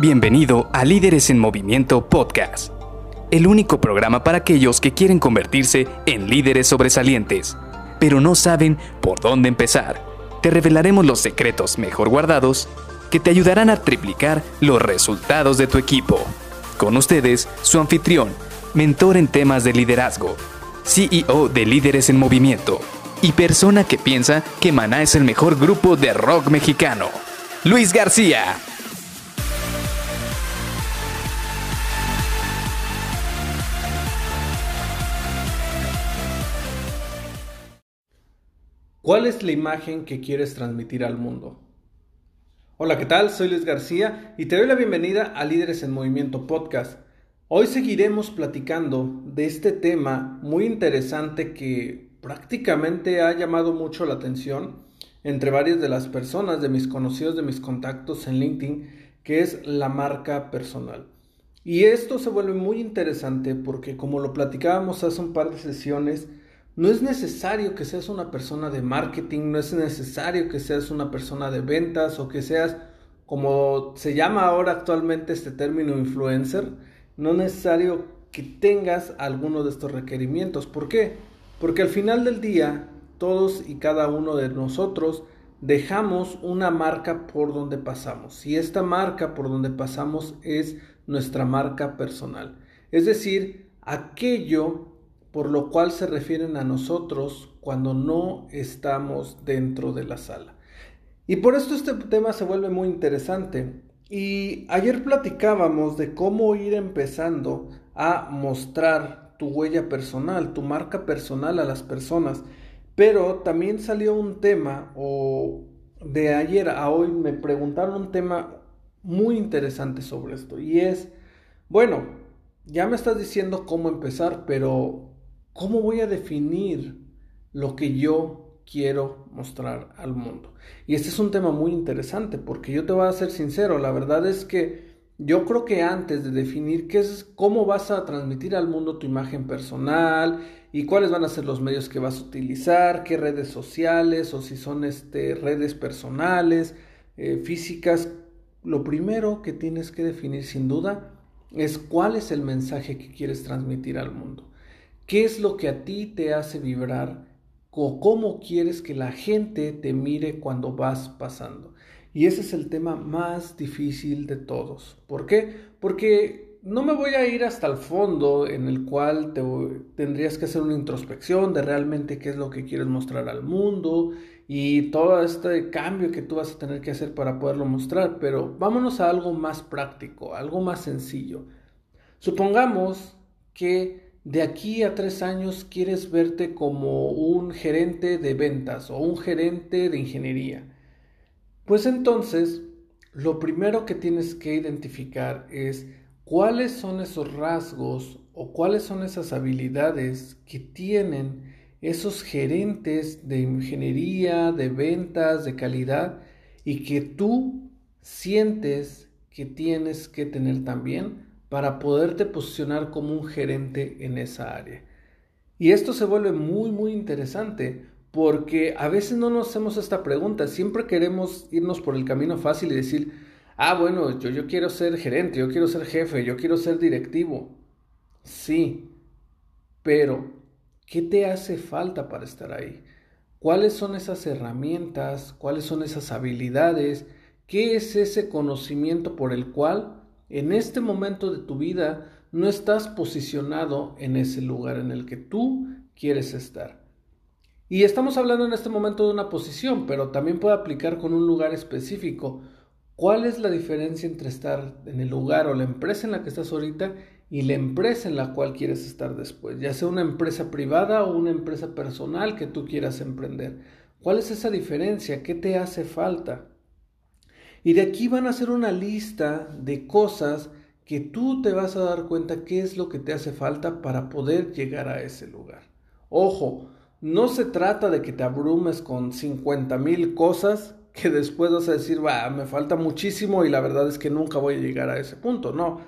Bienvenido a Líderes en Movimiento Podcast, el único programa para aquellos que quieren convertirse en líderes sobresalientes, pero no saben por dónde empezar. Te revelaremos los secretos mejor guardados que te ayudarán a triplicar los resultados de tu equipo. Con ustedes, su anfitrión, mentor en temas de liderazgo, CEO de Líderes en Movimiento y persona que piensa que Maná es el mejor grupo de rock mexicano, Luis García. ¿Cuál es la imagen que quieres transmitir al mundo? Hola, ¿qué tal? Soy Luis García y te doy la bienvenida a Líderes en Movimiento Podcast. Hoy seguiremos platicando de este tema muy interesante que prácticamente ha llamado mucho la atención entre varias de las personas, de mis conocidos, de mis contactos en LinkedIn, que es la marca personal. Y esto se vuelve muy interesante porque como lo platicábamos hace un par de sesiones, no es necesario que seas una persona de marketing, no es necesario que seas una persona de ventas o que seas, como se llama ahora actualmente este término influencer, no es necesario que tengas alguno de estos requerimientos. ¿Por qué? Porque al final del día, todos y cada uno de nosotros dejamos una marca por donde pasamos. Y esta marca por donde pasamos es nuestra marca personal. Es decir, aquello por lo cual se refieren a nosotros cuando no estamos dentro de la sala. Y por esto este tema se vuelve muy interesante. Y ayer platicábamos de cómo ir empezando a mostrar tu huella personal, tu marca personal a las personas. Pero también salió un tema, o de ayer a hoy me preguntaron un tema muy interesante sobre esto. Y es, bueno, ya me estás diciendo cómo empezar, pero ¿Cómo voy a definir lo que yo quiero mostrar al mundo? Y este es un tema muy interesante porque yo te voy a ser sincero, la verdad es que yo creo que antes de definir qué es cómo vas a transmitir al mundo tu imagen personal y cuáles van a ser los medios que vas a utilizar, qué redes sociales o si son este, redes personales, eh, físicas, lo primero que tienes que definir sin duda es cuál es el mensaje que quieres transmitir al mundo. ¿Qué es lo que a ti te hace vibrar? ¿O cómo quieres que la gente te mire cuando vas pasando? Y ese es el tema más difícil de todos. ¿Por qué? Porque no me voy a ir hasta el fondo en el cual te, tendrías que hacer una introspección de realmente qué es lo que quieres mostrar al mundo y todo este cambio que tú vas a tener que hacer para poderlo mostrar. Pero vámonos a algo más práctico, algo más sencillo. Supongamos que de aquí a tres años quieres verte como un gerente de ventas o un gerente de ingeniería. Pues entonces, lo primero que tienes que identificar es cuáles son esos rasgos o cuáles son esas habilidades que tienen esos gerentes de ingeniería, de ventas, de calidad y que tú sientes que tienes que tener también para poderte posicionar como un gerente en esa área. Y esto se vuelve muy, muy interesante porque a veces no nos hacemos esta pregunta, siempre queremos irnos por el camino fácil y decir, ah, bueno, yo, yo quiero ser gerente, yo quiero ser jefe, yo quiero ser directivo. Sí, pero ¿qué te hace falta para estar ahí? ¿Cuáles son esas herramientas? ¿Cuáles son esas habilidades? ¿Qué es ese conocimiento por el cual en este momento de tu vida no estás posicionado en ese lugar en el que tú quieres estar. Y estamos hablando en este momento de una posición, pero también puede aplicar con un lugar específico. ¿Cuál es la diferencia entre estar en el lugar o la empresa en la que estás ahorita y la empresa en la cual quieres estar después? Ya sea una empresa privada o una empresa personal que tú quieras emprender. ¿Cuál es esa diferencia? ¿Qué te hace falta? Y de aquí van a hacer una lista de cosas que tú te vas a dar cuenta qué es lo que te hace falta para poder llegar a ese lugar. Ojo, no se trata de que te abrumes con 50 mil cosas que después vas a decir, va, me falta muchísimo y la verdad es que nunca voy a llegar a ese punto. No,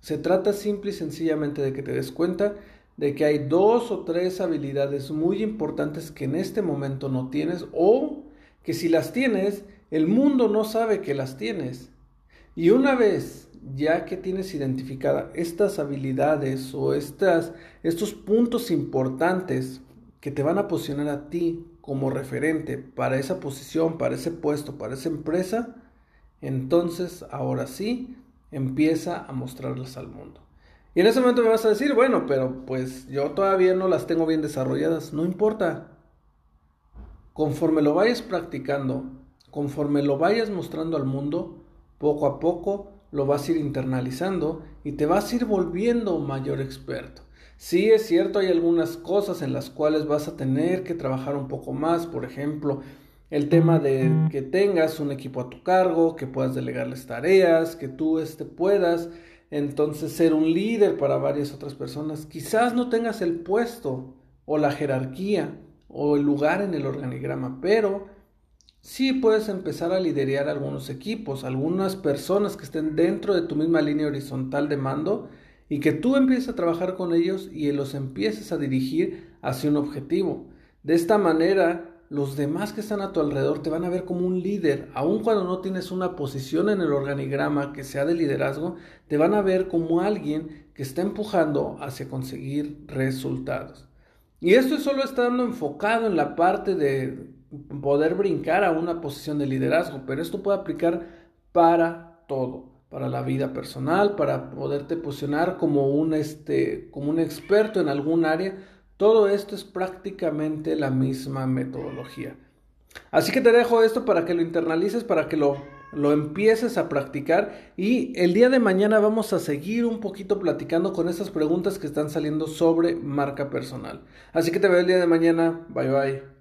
se trata simple y sencillamente de que te des cuenta de que hay dos o tres habilidades muy importantes que en este momento no tienes o que si las tienes, el mundo no sabe que las tienes. Y una vez ya que tienes identificada estas habilidades o estas, estos puntos importantes que te van a posicionar a ti como referente para esa posición, para ese puesto, para esa empresa, entonces ahora sí empieza a mostrarlas al mundo. Y en ese momento me vas a decir, bueno, pero pues yo todavía no las tengo bien desarrolladas. No importa. Conforme lo vayas practicando, conforme lo vayas mostrando al mundo, poco a poco lo vas a ir internalizando y te vas a ir volviendo mayor experto. Sí es cierto, hay algunas cosas en las cuales vas a tener que trabajar un poco más, por ejemplo, el tema de que tengas un equipo a tu cargo, que puedas delegarles tareas, que tú este, puedas entonces ser un líder para varias otras personas. Quizás no tengas el puesto o la jerarquía o el lugar en el organigrama, pero sí puedes empezar a liderar algunos equipos, algunas personas que estén dentro de tu misma línea horizontal de mando y que tú empieces a trabajar con ellos y los empieces a dirigir hacia un objetivo. De esta manera, los demás que están a tu alrededor te van a ver como un líder, aun cuando no tienes una posición en el organigrama que sea de liderazgo, te van a ver como alguien que está empujando hacia conseguir resultados. Y esto solo estando enfocado en la parte de poder brincar a una posición de liderazgo, pero esto puede aplicar para todo, para la vida personal, para poderte posicionar como un, este, como un experto en algún área. Todo esto es prácticamente la misma metodología. Así que te dejo esto para que lo internalices, para que lo, lo empieces a practicar y el día de mañana vamos a seguir un poquito platicando con estas preguntas que están saliendo sobre marca personal. Así que te veo el día de mañana. Bye bye.